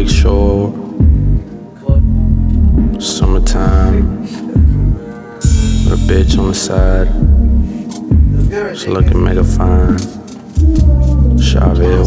lakeshore, summertime, with a bitch on the side, She looking mega fine. Chaville.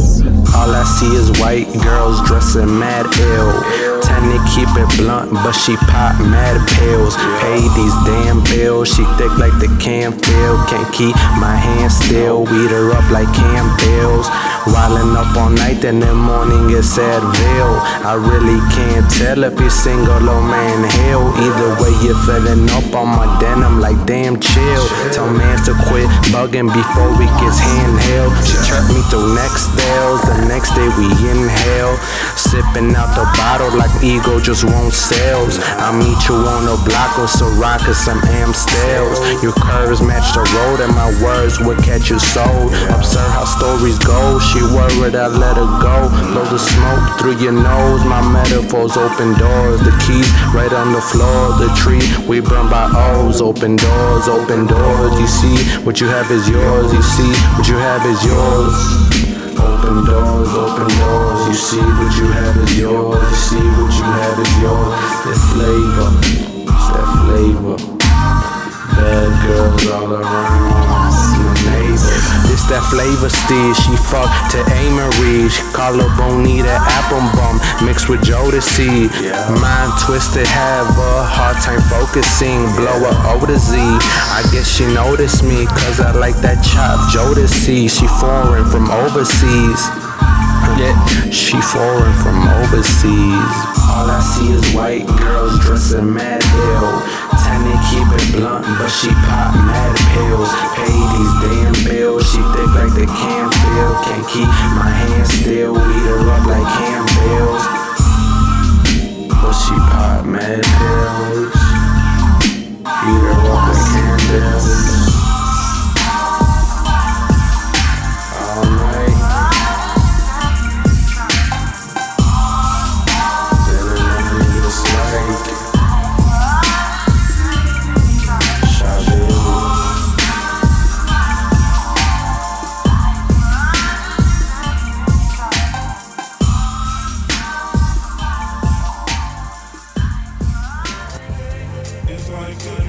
All I see is white girls dressing mad ill. To keep it blunt, but she pop mad pills. Pay these damn bills, she thick like the can feel. Can't keep my hands still, weed her up like Cam Bills. Wildin' up all night, then the morning it's Advil. I really can't tell if you're single or man hell. Either way, you're filling up on my denim like damn chill. Tell mans to quit bugging before we get handheld. She trapped me through next deals, the next day we inhale. Sipping out the bottle like ego just won't. I meet you on the block with Ciroc or some Amstels. Your curves match the road and my words will catch your soul. Observe how stories go. She worried I let her go. Blow the smoke through your nose. My metaphors open doors. The keys right on the floor. The tree we burn by O's. Open doors, open doors. You see what you have is yours. You see what you have is yours. Open doors, open doors. You see what you have is yours. You see what you have is yours. That flavor, that flavor. Bad girls all around. This that flavor still. She fuck to Amory. She call her Bonita Applebum mixed with Jodeci. Mind twisted, have a hard time focusing. Blow her O to Z. I guess she noticed me, cause I like that chop Jodeci. She foreign from overseas. Yeah, she foreign from overseas. All I see is white girls dressing mad ill. To keep it blunt, but she pop mad pills. Feel. Keep my hands still. Weed her up like Cam Bills. But she pop mad pills. Eat her up like Cam Bills.